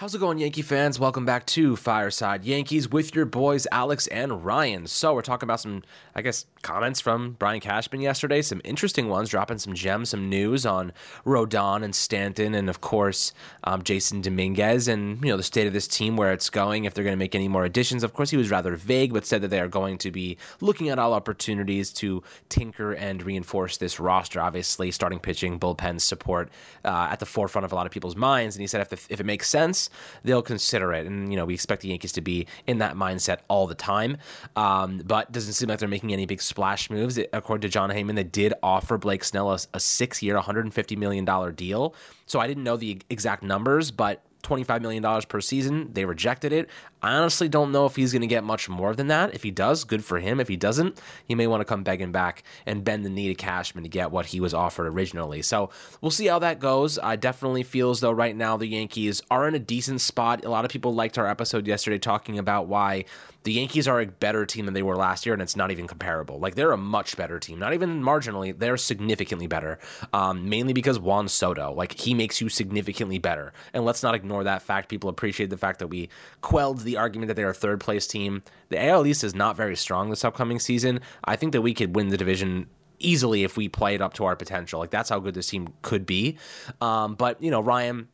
How's it going, Yankee fans? Welcome back to Fireside Yankees with your boys Alex and Ryan. So we're talking about some, I guess, comments from Brian Cashman yesterday. Some interesting ones, dropping some gems, some news on Rodon and Stanton, and of course um, Jasson Dominguez, and you know the state of this team, where it's going, if they're going to make any more additions. Of course, he was rather vague, but said that they are going to be looking at all opportunities to tinker and reinforce this roster. Obviously, starting pitching, bullpen support uh, at the forefront of a lot of people's minds, and he said if, the, if it makes sense they'll consider it. And, you know, we expect the Yankees to be in that mindset all the time. Um, but doesn't seem like they're making any big splash moves. It, according to Jon Heyman, they did offer Blake Snell a, a six year, $150 million deal. So I didn't know the exact numbers, but $25 million per season. They rejected it. I honestly don't know if he's going to get much more than that. If he does, good for him. If he doesn't, he may want to come begging back and bend the knee to Cashman to get what he was offered originally. So we'll see how that goes. I definitely feel as though right now the Yankees are in a decent spot. A lot of people liked our episode yesterday talking about why the Yankees are a better team than they were last year, and it's not even comparable. Like they're a much better team, not even marginally. They're significantly better, um, mainly because Juan Soto, like he makes you significantly better. And let's not ignore that fact. People appreciate the fact that we quelled the argument that they're a third place team. The AL East is not very strong this upcoming season. I think that we could win the division easily if we play it up to our potential. Like that's how good this team could be. Um, but you know, Ryan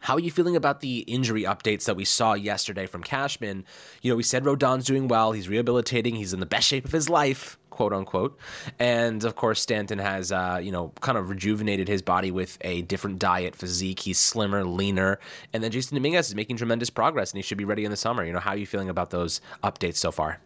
how are you feeling about the injury updates that we saw yesterday from Cashman? You know, we said Rodon's doing well, he's rehabilitating, he's in the best shape of his life, quote unquote. And of course, Stanton has, uh, you know, kind of rejuvenated his body with a different diet, physique. He's slimmer, leaner. And then Jasson Dominguez is making tremendous progress, and he should be ready in the summer. You know, how are you feeling about those updates so far?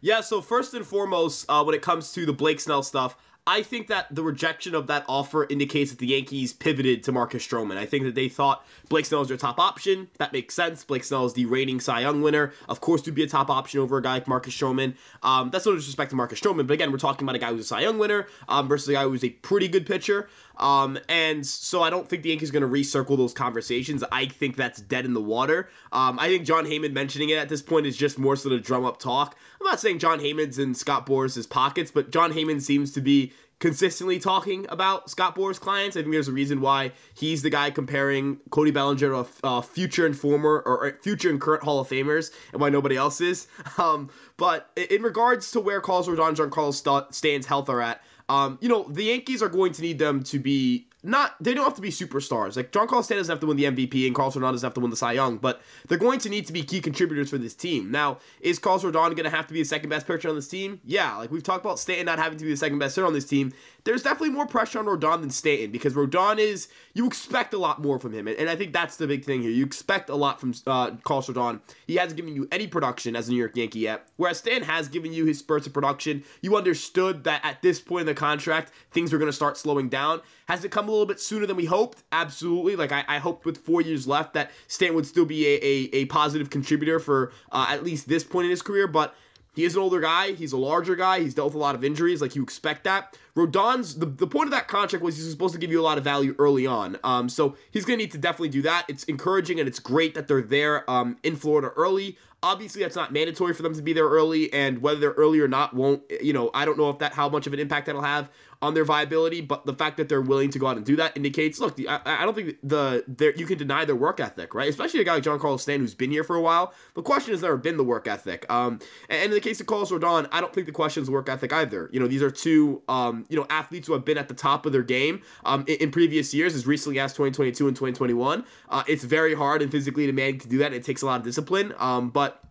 Yeah, so first and foremost, uh, when it comes to the Blake Snell stuff, I think that the rejection of that offer indicates that the Yankees pivoted to Marcus Stroman. I think that they thought Blake Snell is their top option. That makes sense. Blake Snell is the reigning Cy Young winner. Of course, to be a top option over a guy like Marcus Stroman. Um, that's no disrespect to Marcus Stroman, but again, we're talking about a guy who's a Cy Young winner um, versus a guy who's a pretty good pitcher. Um, and so I don't think the Yankees are going to recircle those conversations. I think that's dead in the water. Um, I think Jon Heyman mentioning it at this point is just more sort of drum up talk. I'm not saying Jon Heyman's in Scott Boras' pockets, but Jon Heyman seems to be consistently talking about Scott Boras' clients. I think there's a reason why he's the guy comparing Cody Bellinger to a, future and former or future and current Hall of Famers, and why nobody else is. Um, but in regards to where Carlos Rodon and Giancarlo Stanton's health are at, um, you know, the Yankees are going to need them to be not they don't have to be superstars. Like John Stanton doesn't have to win the MVP and Carlos Rodon doesn't have to win the Cy Young, but they're going to need to be key contributors for this team. Now, is Carlos Rodon to have to be the second best pitcher on this team? Yeah, like we've talked about Stanton not having to be the second best hitter on this team. There's definitely more pressure on Rodon than Stanton because Rodon is you expect a lot more from him, and I think that's the big thing here. You expect a lot from uh, Carlos Rodon. He hasn't given you any production as a New York Yankee yet, whereas Stanton has given you his spurts of production. You understood that at this point in the contract, things were to start slowing down. Has it come little bit sooner than we hoped? Absolutely. Like I, I hoped with four years left that Stan would still be a, a, a positive contributor for uh, at least this point in his career, but he is an older guy. He's a larger guy. He's dealt with a lot of injuries. Like you expect that. Rodon's the, the point of that contract was he's supposed to give you a lot of value early on. Um, so he's gonna need to definitely do that. It's encouraging and it's great that they're there um, in Florida early. Obviously, that's not mandatory for them to be there early, and whether they're early or not won't. You know, I don't know if that how much of an impact that'll have on their viability, but the fact that they're willing to go out and do that indicates, look, I, I, don't think the you can deny their work ethic, right? Especially a guy like Giancarlo Stanton who's been here for a while. The question has never been the work ethic. Um, and in the case of Carlos Rodon, I don't think the question is work ethic either. You know, these are two, um, you know, athletes who have been at the top of their game um, in, in previous years, as recently as 2022 and 2021. Uh, it's very hard and physically demanding to do that. It takes a lot of discipline. Um, but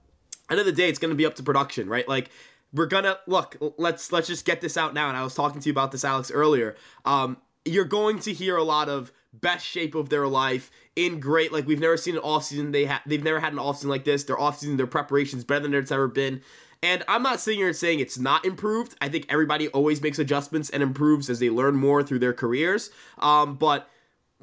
end of the day, it's going to be up to production, right? Like we're gonna look. Let's let's just get this out now. And I was talking to you about this, Alex, earlier. Um, you're going to hear a lot of best shape of their life in great. Like we've never seen an offseason. They have they've never had an offseason like this. Their offseason, their preparation's better than it's ever been. And I'm not sitting here and saying it's not improved. I think everybody always makes adjustments and improves as they learn more through their careers. Um, but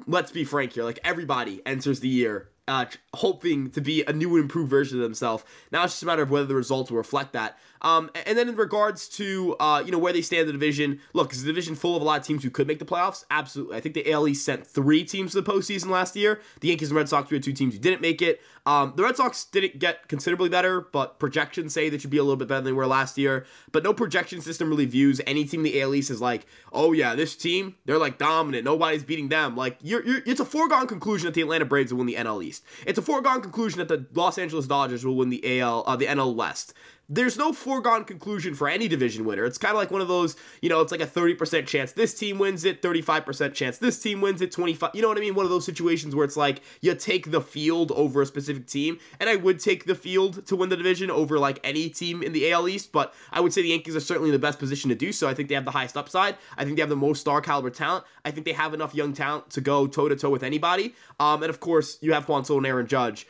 let's be frank here. Like everybody enters the year uh, hoping to be a new and improved version of themselves. Now it's just a matter of whether the results will reflect that. Um, and then in regards to uh, you know where they stand in the division, look, is the division full of a lot of teams who could make the playoffs. Absolutely, I think the AL East sent three teams to the postseason last year. The Yankees and Red Sox were two teams who didn't make it. Um, the Red Sox didn't get considerably better, but projections say they should be a little bit better than they were last year. But no projection system really views any team the AL East as like, oh yeah, this team they're like dominant. Nobody's beating them. Like you're, you're it's a foregone conclusion that the Atlanta Braves will win the NL East. It's a foregone conclusion that the Los Angeles Dodgers will win the AL uh, the NL West there's no foregone conclusion for any division winner. It's kind of like one of those, you know, it's like a 30% chance this team wins it, 35% chance this team wins it, 25. You know what I mean? One of those situations where it's like you take the field over a specific team. And I would take the field to win the division over like any team in the AL East, but I would say the Yankees are certainly in the best position to do so. I think they have the highest upside. I think they have the most star caliber talent. I think they have enough young talent to go toe to toe with anybody. Um, and of course, you have Juan Soto and Aaron Judge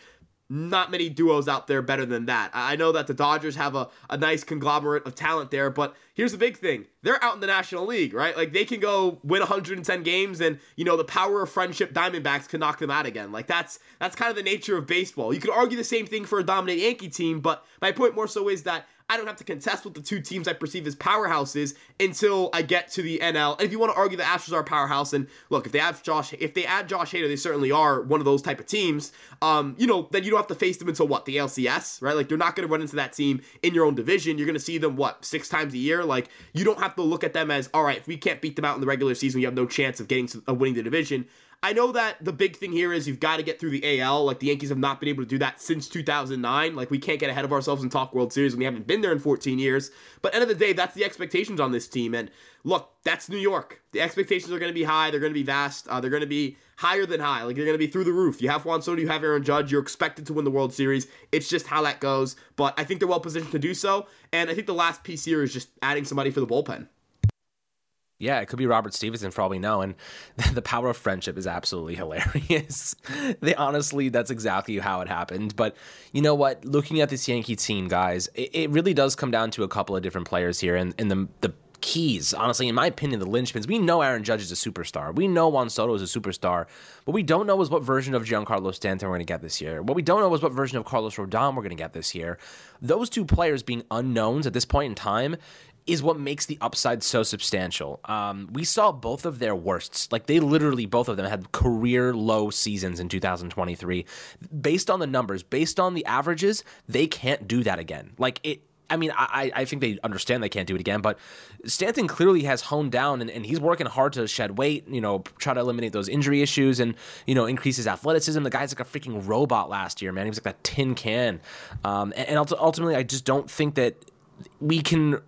not many duos out there better than that. I know that the Dodgers have a, a nice conglomerate of talent there, but here's the big thing. They're out in the National League, right? Like they can go win 110 games and, you know, the power of friendship Diamondbacks can knock them out again. Like that's that's kind of the nature of baseball. You could argue the same thing for a dominant Yankee team, but my point more so is that I don't have to contest with the two teams I perceive as powerhouses until I get to the NL. And if you want to argue the Astros are a powerhouse, and look, if they add Josh, if they add Josh Hader, they certainly are one of those type of teams. Um, you know, then you don't have to face them until what the LCS, right? Like you're not going to run into that team in your own division. You're going to see them what six times a year. Like you don't have to look at them as all right. If we can't beat them out in the regular season, we have no chance of getting to, of winning the division. I know that the big thing here is you've got to get through the AL. Like the Yankees have not been able to do that since 2009. Like we can't get ahead of ourselves and talk World Series when we haven't been there in 14 years. But end of the day, that's the expectations on this team. And look, that's New York. The expectations are going to be high. They're going to be vast. Uh, they're going to be higher than high. Like they're going to be through the roof. You have Juan Soto, you have Aaron Judge. You're expected to win the World Series. It's just how that goes. But I think they're well positioned to do so. And I think the last piece here is just adding somebody for the bullpen. Yeah, it could be Robert Stephenson for all we know. And the power of friendship is absolutely hilarious. they honestly, that's exactly how it happened. But you know what? Looking at this Yankee team, guys, it, it really does come down to a couple of different players here. And, and the, the keys, honestly, in my opinion, the linchpins. We know Aaron Judge is a superstar. We know Juan Soto is a superstar. What we don't know is what version of Giancarlo Stanton we're going to get this year. What we don't know is what version of Carlos Rodon we're going to get this year. Those two players being unknowns at this point in time is what makes the upside so substantial. Um, we saw both of their worsts. Like they literally, both of them had career low seasons in 2023. Based on the numbers, based on the averages, they can't do that again. Like it. I mean, I, I think they understand they can't do it again, but Stanton clearly has honed down and, and he's working hard to shed weight, you know, try to eliminate those injury issues and, you know, increase his athleticism. The guy's like a freaking robot last year, man. He was like that tin can. Um, and, and ultimately, I just don't think that we can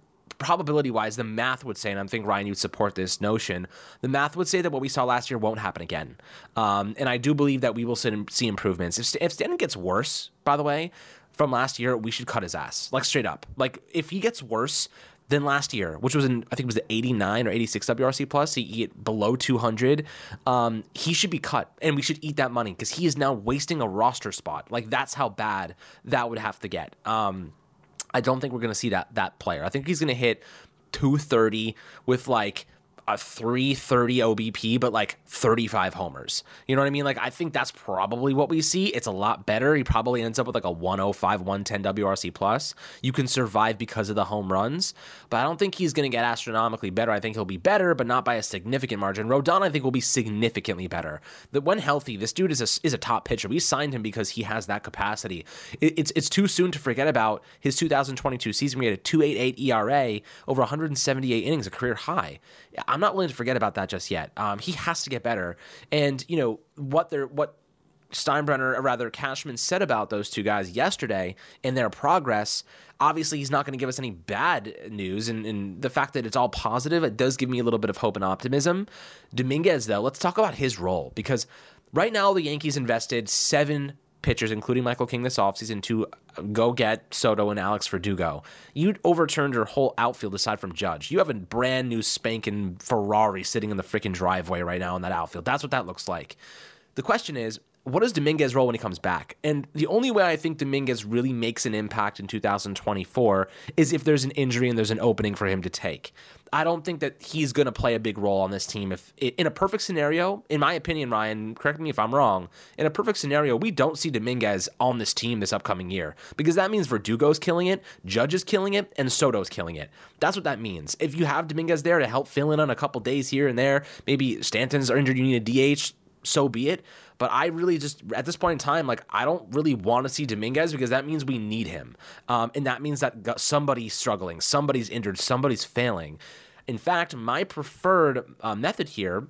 probability wise, the math would say, and I think Ryan, you'd support this notion. The math would say that what we saw last year won't happen again, um, and I do believe that we will see improvements. If, if Stanton gets worse, by the way, from last year, we should cut his ass, like straight up. Like if he gets worse than last year, which was in I think it was the 89 or 86 WRC plus, he get below 200, um, he should be cut, and we should eat that money because he is now wasting a roster spot. Like that's how bad that would have to get. Um, I don't think we're going to see that that player. I think he's going to hit 230 with like a 330 OBP, but like 35 homers. You know what I mean? Like, I think that's probably what we see. It's a lot better. He probably ends up with like a 105, 110 WRC plus. You can survive because of the home runs, but I don't think he's going to get astronomically better. I think he'll be better, but not by a significant margin. Rodon, I think, will be significantly better. That when healthy, this dude is a, is a top pitcher. We signed him because he has that capacity. It, it's, it's too soon to forget about his 2022 season. We had a 288 ERA over 178 innings, a career high. I'm not willing to forget about that just yet. Um, he has to get better. And you know what they're what Steinbrenner, or rather Cashman, said about those two guys yesterday in their progress. Obviously, he's not going to give us any bad news, and, and, the fact that it's all positive, it does give me a little bit of hope and optimism. Dominguez, though, let's talk about his role because right now the Yankees invested seven pitchers, including Michael King this offseason, to go get Soto and Alex Verdugo. You overturned your whole outfield aside from Judge. You have a brand new spanking Ferrari sitting in the freaking driveway right now in that outfield. That's what that looks like. The question is, what is Dominguez role when he comes back? And the only way I think Dominguez really makes an impact in 2024 is if there's an injury and there's an opening for him to take. I don't think that he's going to play a big role on this team. If in a perfect scenario, in my opinion, Ryan, correct me if I'm wrong. In a perfect scenario, we don't see Dominguez on this team this upcoming year because that means Verdugo's killing it, Judge is killing it, and Soto's killing it. That's what that means. If you have Dominguez there to help fill in on a couple days here and there, maybe Stanton's injured, you need a DH so be it. But I really just at this point in time, like I don't really want to see Dominguez because that means we need him, um, and that means that somebody's struggling, somebody's injured, somebody's failing. In fact, my preferred uh, method here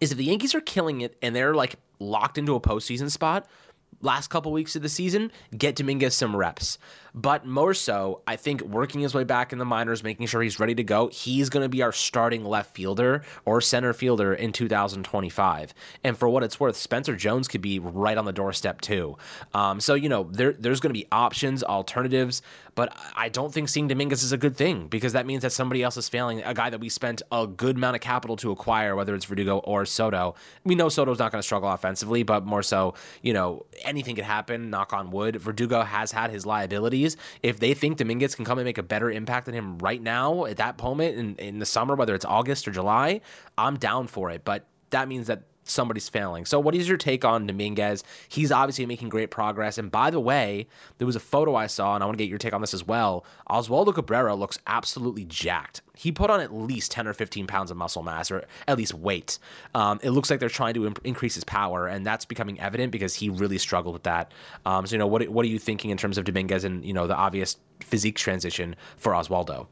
is if the Yankees are killing it and they're like locked into a postseason spot, last couple weeks of the season, get Dominguez some reps. But more so, I think working his way back in the minors, making sure he's ready to go, he's going to be our starting left fielder or center fielder in 2025. And for what it's worth, Spencer Jones could be right on the doorstep too. Um, so, you know, there, there's going to be options, alternatives, but I don't think seeing Dominguez is a good thing because that means that somebody else is failing, a guy that we spent a good amount of capital to acquire, whether it's Verdugo or Soto. We know Soto's not going to struggle offensively, but more so, you know, anything could happen, knock on wood. Verdugo has had his liabilities if they think Dominguez can come and make a better impact than him right now at that moment in, in the summer, whether it's August or July, I'm down for it. But that means that somebody's failing. So, what is your take on Dominguez? He's obviously making great progress. And by the way, there was a photo I saw, and I want to get your take on this as well. Oswaldo Cabrera looks absolutely jacked. He put on at least 10 or 15 pounds of muscle mass, or at least weight. Um, it looks like they're trying to imp- increase his power, and that's becoming evident because he really struggled with that. Um, so, you know, what, what are you thinking in terms of Dominguez and, you know, the obvious physique transition for Oswaldo?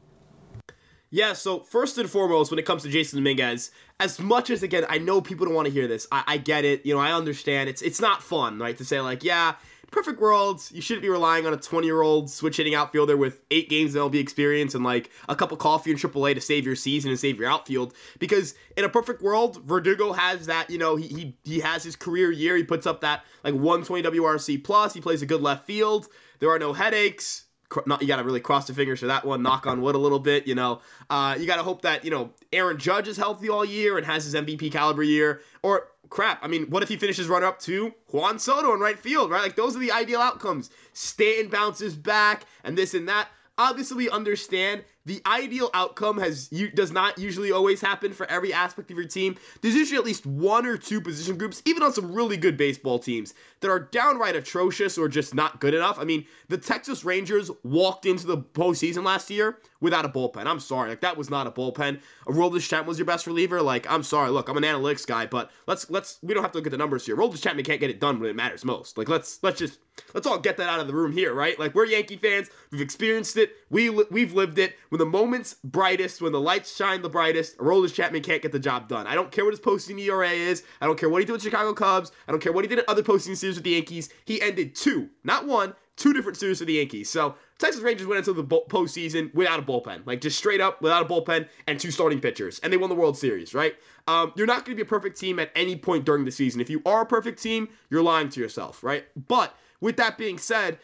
Yeah, so first and foremost, when it comes to Jasson Dominguez, as much as again, I know people don't want to hear this. I, I get it. You know, I understand. It's it's not fun, right? To say like, yeah, perfect world, you shouldn't be relying on a 20 year old switch hitting outfielder with eight games of MLB experience and like a cup of coffee in AAA to save your season and save your outfield. Because in a perfect world, Verdugo has that. You know, he he he has his career year. He puts up that like 120 WRC plus. He plays a good left field. There are no headaches not, you got to really cross the fingers for that one. Knock on wood a little bit, you know. Uh, you got to hope that you know Aaron Judge is healthy all year and has his MVP caliber year. Or crap, I mean, what if he finishes runner up to Juan Soto in right field, right? Like those are the ideal outcomes. Stanton bounces back and this and that. Obviously, we understand the ideal outcome has you does not usually always happen for every aspect of your team. There's usually at least one or two position groups, even on some really good baseball teams, that are downright atrocious or just not good enough. I mean, the Texas Rangers walked into the postseason last year without a bullpen. I'm sorry, like that was not a bullpen. Aroldis Chapman was your best reliever. Like, I'm sorry. Look, I'm an analytics guy, but let's let's we don't have to look at the numbers here. Aroldis Chapman can't get it done when it matters most. Like, let's let's just let's all get that out of the room here, right? Like, we're Yankee fans. We've experienced it. We we've lived it. When the moments brightest, when the lights shine the brightest, Aroldis Chapman can't get the job done. I don't care what his posting ERA is. I don't care what he did with Chicago Cubs. I don't care what he did at other posting series with the Yankees. He ended two, not one, two different series for the Yankees. So Texas Rangers went into the postseason without a bullpen, like just straight up without a bullpen and two starting pitchers, and they won the World Series. Right? Um, you're not going to be a perfect team at any point during the season. If you are a perfect team, you're lying to yourself. Right? But with that being said,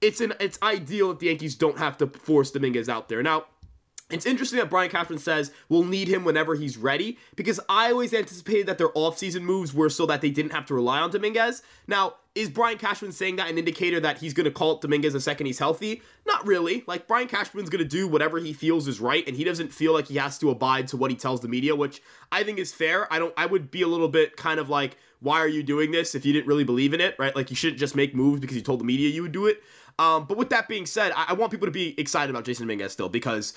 it's an it's ideal that the Yankees don't have to force Dominguez out there. Now, it's interesting that Brian Cashman says we'll need him whenever he's ready because I always anticipated that their offseason moves were so that they didn't have to rely on Dominguez. Now, is Brian Cashman saying that an indicator that he's going to call up Dominguez the second he's healthy? Not really. Like, Brian Cashman's going to do whatever he feels is right, and he doesn't feel like he has to abide to what he tells the media, which I think is fair. I don't, I would be a little bit kind of like, why are you doing this if you didn't really believe in it, right? Like, you shouldn't just make moves because you told the media you would do it. Um, but with that being said, I, I want people to be excited about Jasson Dominguez still because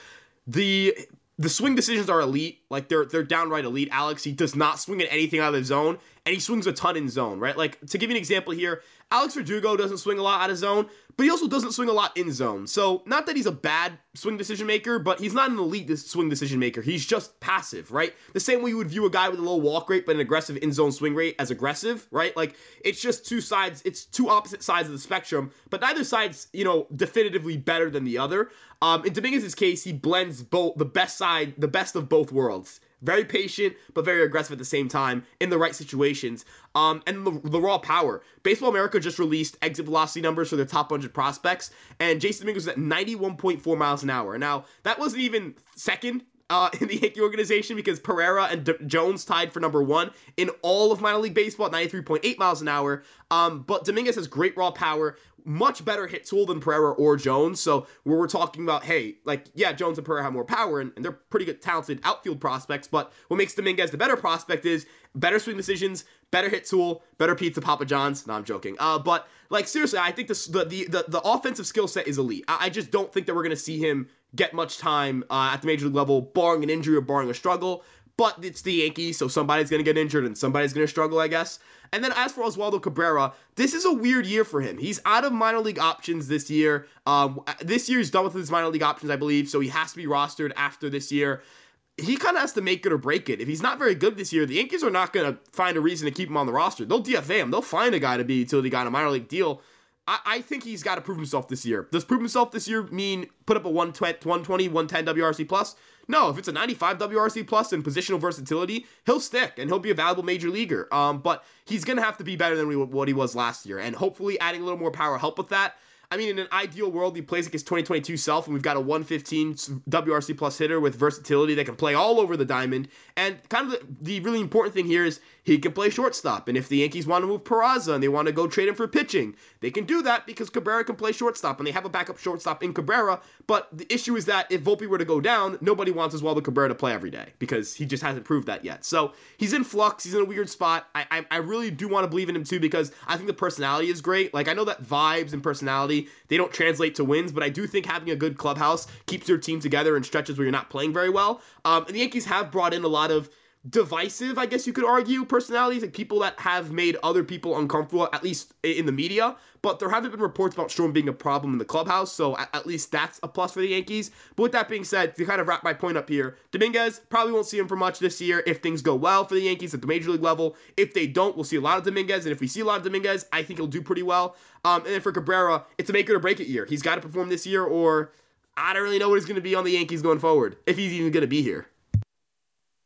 the the swing decisions are elite. Like they're they're downright elite. Alex, he does not swing at anything out of the zone, and he swings a ton in zone, right? Like to give you an example here, Alex Verdugo doesn't swing a lot out of zone, but he also doesn't swing a lot in zone. So not that he's a bad swing decision maker, but he's not an elite swing decision maker. He's just passive, right? The same way you would view a guy with a low walk rate but an aggressive in zone swing rate as aggressive, right? Like it's just two sides, it's two opposite sides of the spectrum, but neither side's you know definitively better than the other. Um, in Dominguez's case, he blends both the best side, the best of both worlds. Very patient, but very aggressive at the same time in the right situations. Um, and the, the raw power. Baseball America just released exit velocity numbers for their top 100 prospects, and Jasson Dominguez was at 91.4 miles an hour. Now, that wasn't even second uh, in the Yankee organization because Pereira and D- Jones tied for number one in all of minor league baseball at 93.8 miles an hour. Um, but Dominguez has great raw power, much better hit tool than Pereira or Jones. So where we're talking about, hey, like yeah, Jones and Pereira have more power and, and they're pretty good, talented outfield prospects. But what makes Dominguez the better prospect is better swing decisions, better hit tool, better pizza Papa John's. No, I'm joking. Uh, but like seriously, I think this, the the the, the offensive skill set is elite. I, I, just don't think that we're gonna see him get much time uh, at the major league level, barring an injury or barring a struggle. But it's the Yankees, so somebody's gonna get injured and somebody's gonna struggle, I guess. And then as for Oswaldo Cabrera, this is a weird year for him. He's out of minor league options this year. Um, this year he's done with his minor league options, I believe, so he has to be rostered after this year he kind of has to make it or break it. If he's not very good this year, the Yankees are not going to find a reason to keep him on the roster. They'll DFA him. They'll find a guy to be utility guy on a minor league deal. I, I think he's got to prove himself this year. Does prove himself this year mean put up a 120, 110 WRC plus? No, if it's a 95 WRC plus and positional versatility, he'll stick and he'll be a valuable major leaguer. Um, but he's going to have to be better than what he was last year. And hopefully adding a little more power help with that. I mean, in an ideal world, he plays like his 2022 self, and we've got a 115 WRC plus hitter with versatility that can play all over the diamond. And kind of the, the really important thing here is he can play shortstop. And if the Yankees want to move Peraza and they want to go trade him for pitching, they can do that because Cabrera can play shortstop, and they have a backup shortstop in Cabrera. But the issue is that if Volpe were to go down, nobody wants Oswaldo Cabrera to play every day because he just hasn't proved that yet. So he's in flux. He's in a weird spot. I, I, I really do want to believe in him too because I think the personality is great. Like I know that vibes and personality they don't translate to wins, but I do think having a good clubhouse keeps your team together in stretches where you're not playing very well. Um, and the Yankees have brought in a lot of divisive, I guess you could argue, personalities, like people that have made other people uncomfortable, at least in the media. But there haven't been reports about Stroman being a problem in the clubhouse, so at, at, least that's a plus for the Yankees. But with that being said, to kind of wrap my point up here, Dominguez probably won't see him for much this year if things go well for the Yankees at the major league level. If they don't, we'll see a lot of Dominguez, and if we see a lot of Dominguez, I think he'll do pretty well. Um, and then for Cabrera, it's a make it or break it year. He's got to perform this year, or I don't really know what he's going to be on the Yankees going forward, if he's even going to be here.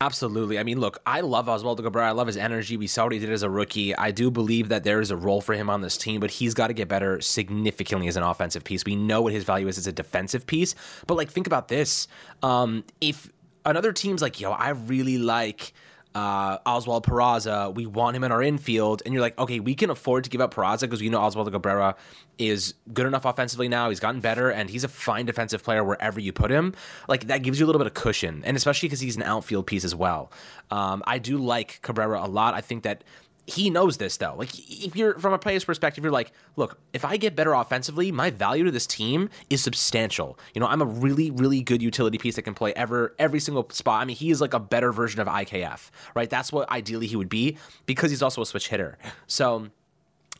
Absolutely. I mean, look, I love Oswaldo Cabrera. I love his energy. We saw what he did as a rookie. I do believe that there is a role for him on this team, but he's got to get better significantly as an offensive piece. We know what his value is as a defensive piece, but like, think about this. Um, if another team's like, yo, I really like uh, Oswald Peraza. We want him in our infield. And you're like, okay, we can afford to give up Peraza because we know Oswald Cabrera is good enough offensively now. He's gotten better and he's a fine defensive player wherever you put him. Like that gives you a little bit of cushion. And especially because he's an outfield piece as well. Um, I do like Cabrera a lot. I think that he knows this though. Like if you're from a player's perspective, you're like, look, if I get better offensively, my value to this team is substantial. You know, I'm a really, really good utility piece that can play ever every single spot. I mean, he is like a better version of IKF, right? That's what ideally he would be because he's also a switch hitter. So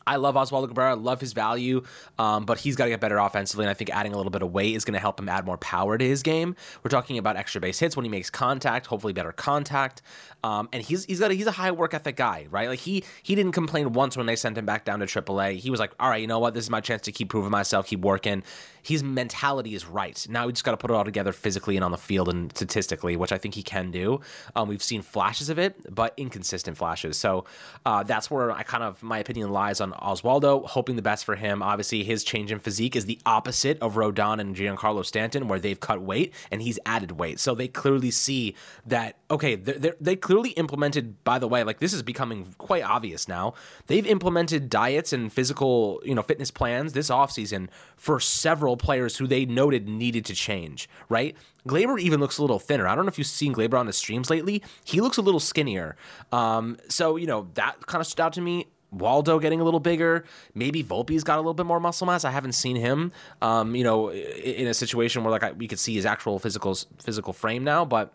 I love Oswaldo Cabrera, I love his value, um, but he's got to get better offensively. And I think adding a little bit of weight is going to help him add more power to his game. We're talking about extra base hits when he makes contact, hopefully better contact. Um, and he's he's got a, he's a high work ethic guy, right? Like he he didn't complain once when they sent him back down to AAA. He was like, all right, you know what? This is my chance to keep proving myself, keep working. His mentality is right. Now we just got to put it all together physically and on the field and statistically, which I think he can do. Um, we've seen flashes of it, but inconsistent flashes. So uh, that's where I kind of my opinion lies on Oswaldo. Hoping the best for him. Obviously, his change in physique is the opposite of Rodon and Giancarlo Stanton, where they've cut weight and he's added weight. So they clearly see that okay, they're, they're, they clearly implemented. By the way, like this is becoming quite obvious now. They've implemented diets and physical, you know, fitness plans this offseason for several players who they noted needed to change. Right? Gleyber even looks a little thinner. I don't know if you've seen Gleyber on the streams lately. He looks a little skinnier. Um, so you know that kind of stood out to me. Waldo getting a little bigger. Maybe Volpe's got a little bit more muscle mass. I haven't seen him, um, you know, in a situation where like I, we could see his actual physical physical frame now, but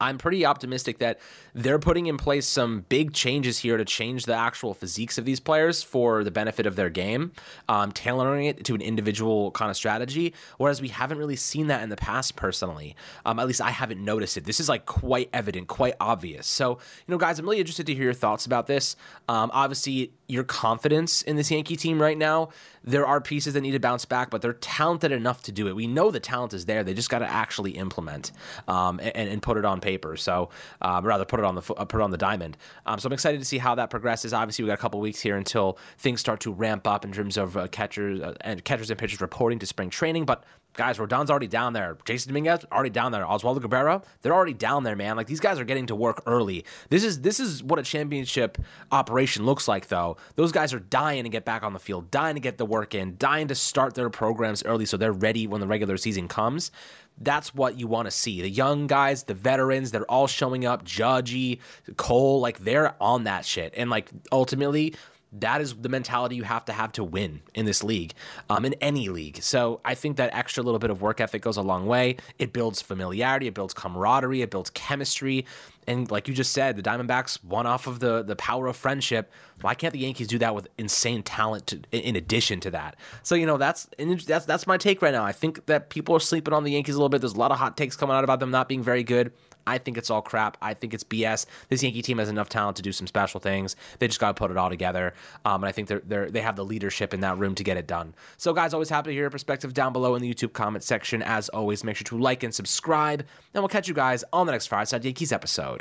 I'm pretty optimistic that they're putting in place some big changes here to change the actual physiques of these players for the benefit of their game, um, tailoring it to an individual kind of strategy. Whereas we haven't really seen that in the past, personally. Um, at least I haven't noticed it. This is like quite evident, quite obvious. So, you know, guys, I'm really interested to hear your thoughts about this. Um, obviously, your confidence in this Yankee team right now. There are pieces that need to bounce back, but they're talented enough to do it. We know the talent is there. They just got to actually implement um, and, and put it on paper paper. So um, rather put it on the uh, put it on the diamond. Um, so I'm excited to see how that progresses. Obviously, we got a couple weeks here until things start to ramp up in terms of uh, catchers uh, and catchers and pitchers reporting to spring training. But guys, Rodon's already down there. Jasson Dominguez already down there. Oswaldo Cabrera, they're already down there, man. Like these guys are getting to work early. This is this is what a championship operation looks like, though. Those guys are dying to get back on the field, dying to get the work in, dying to start their programs early so they're ready when the regular season comes. That's what you want to see. The young guys, the veterans, they're all showing up. Judgy, Cole, like they're on that shit. And like ultimately, that is the mentality you have to have to win in this league, um, in any league. So I think that extra little bit of work ethic goes a long way. It builds familiarity, it builds camaraderie, it builds chemistry. And like you just said, the Diamondbacks won off of the the power of friendship. Why can't the Yankees do that with insane talent to, in addition to that? So you know that's that's that's my take right now. I think that people are sleeping on the Yankees a little bit. There's a lot of hot takes coming out about them not being very good. I think it's all crap. I think it's BS. This Yankee team has enough talent to do some special things. They just got to put it all together. Um, and I think they're, they're, they have the leadership in that room to get it done. So, guys, always happy to hear your perspective down below in the YouTube comment section. As always, make sure to like and subscribe. And we'll catch you guys on the next Fireside Yankees episode.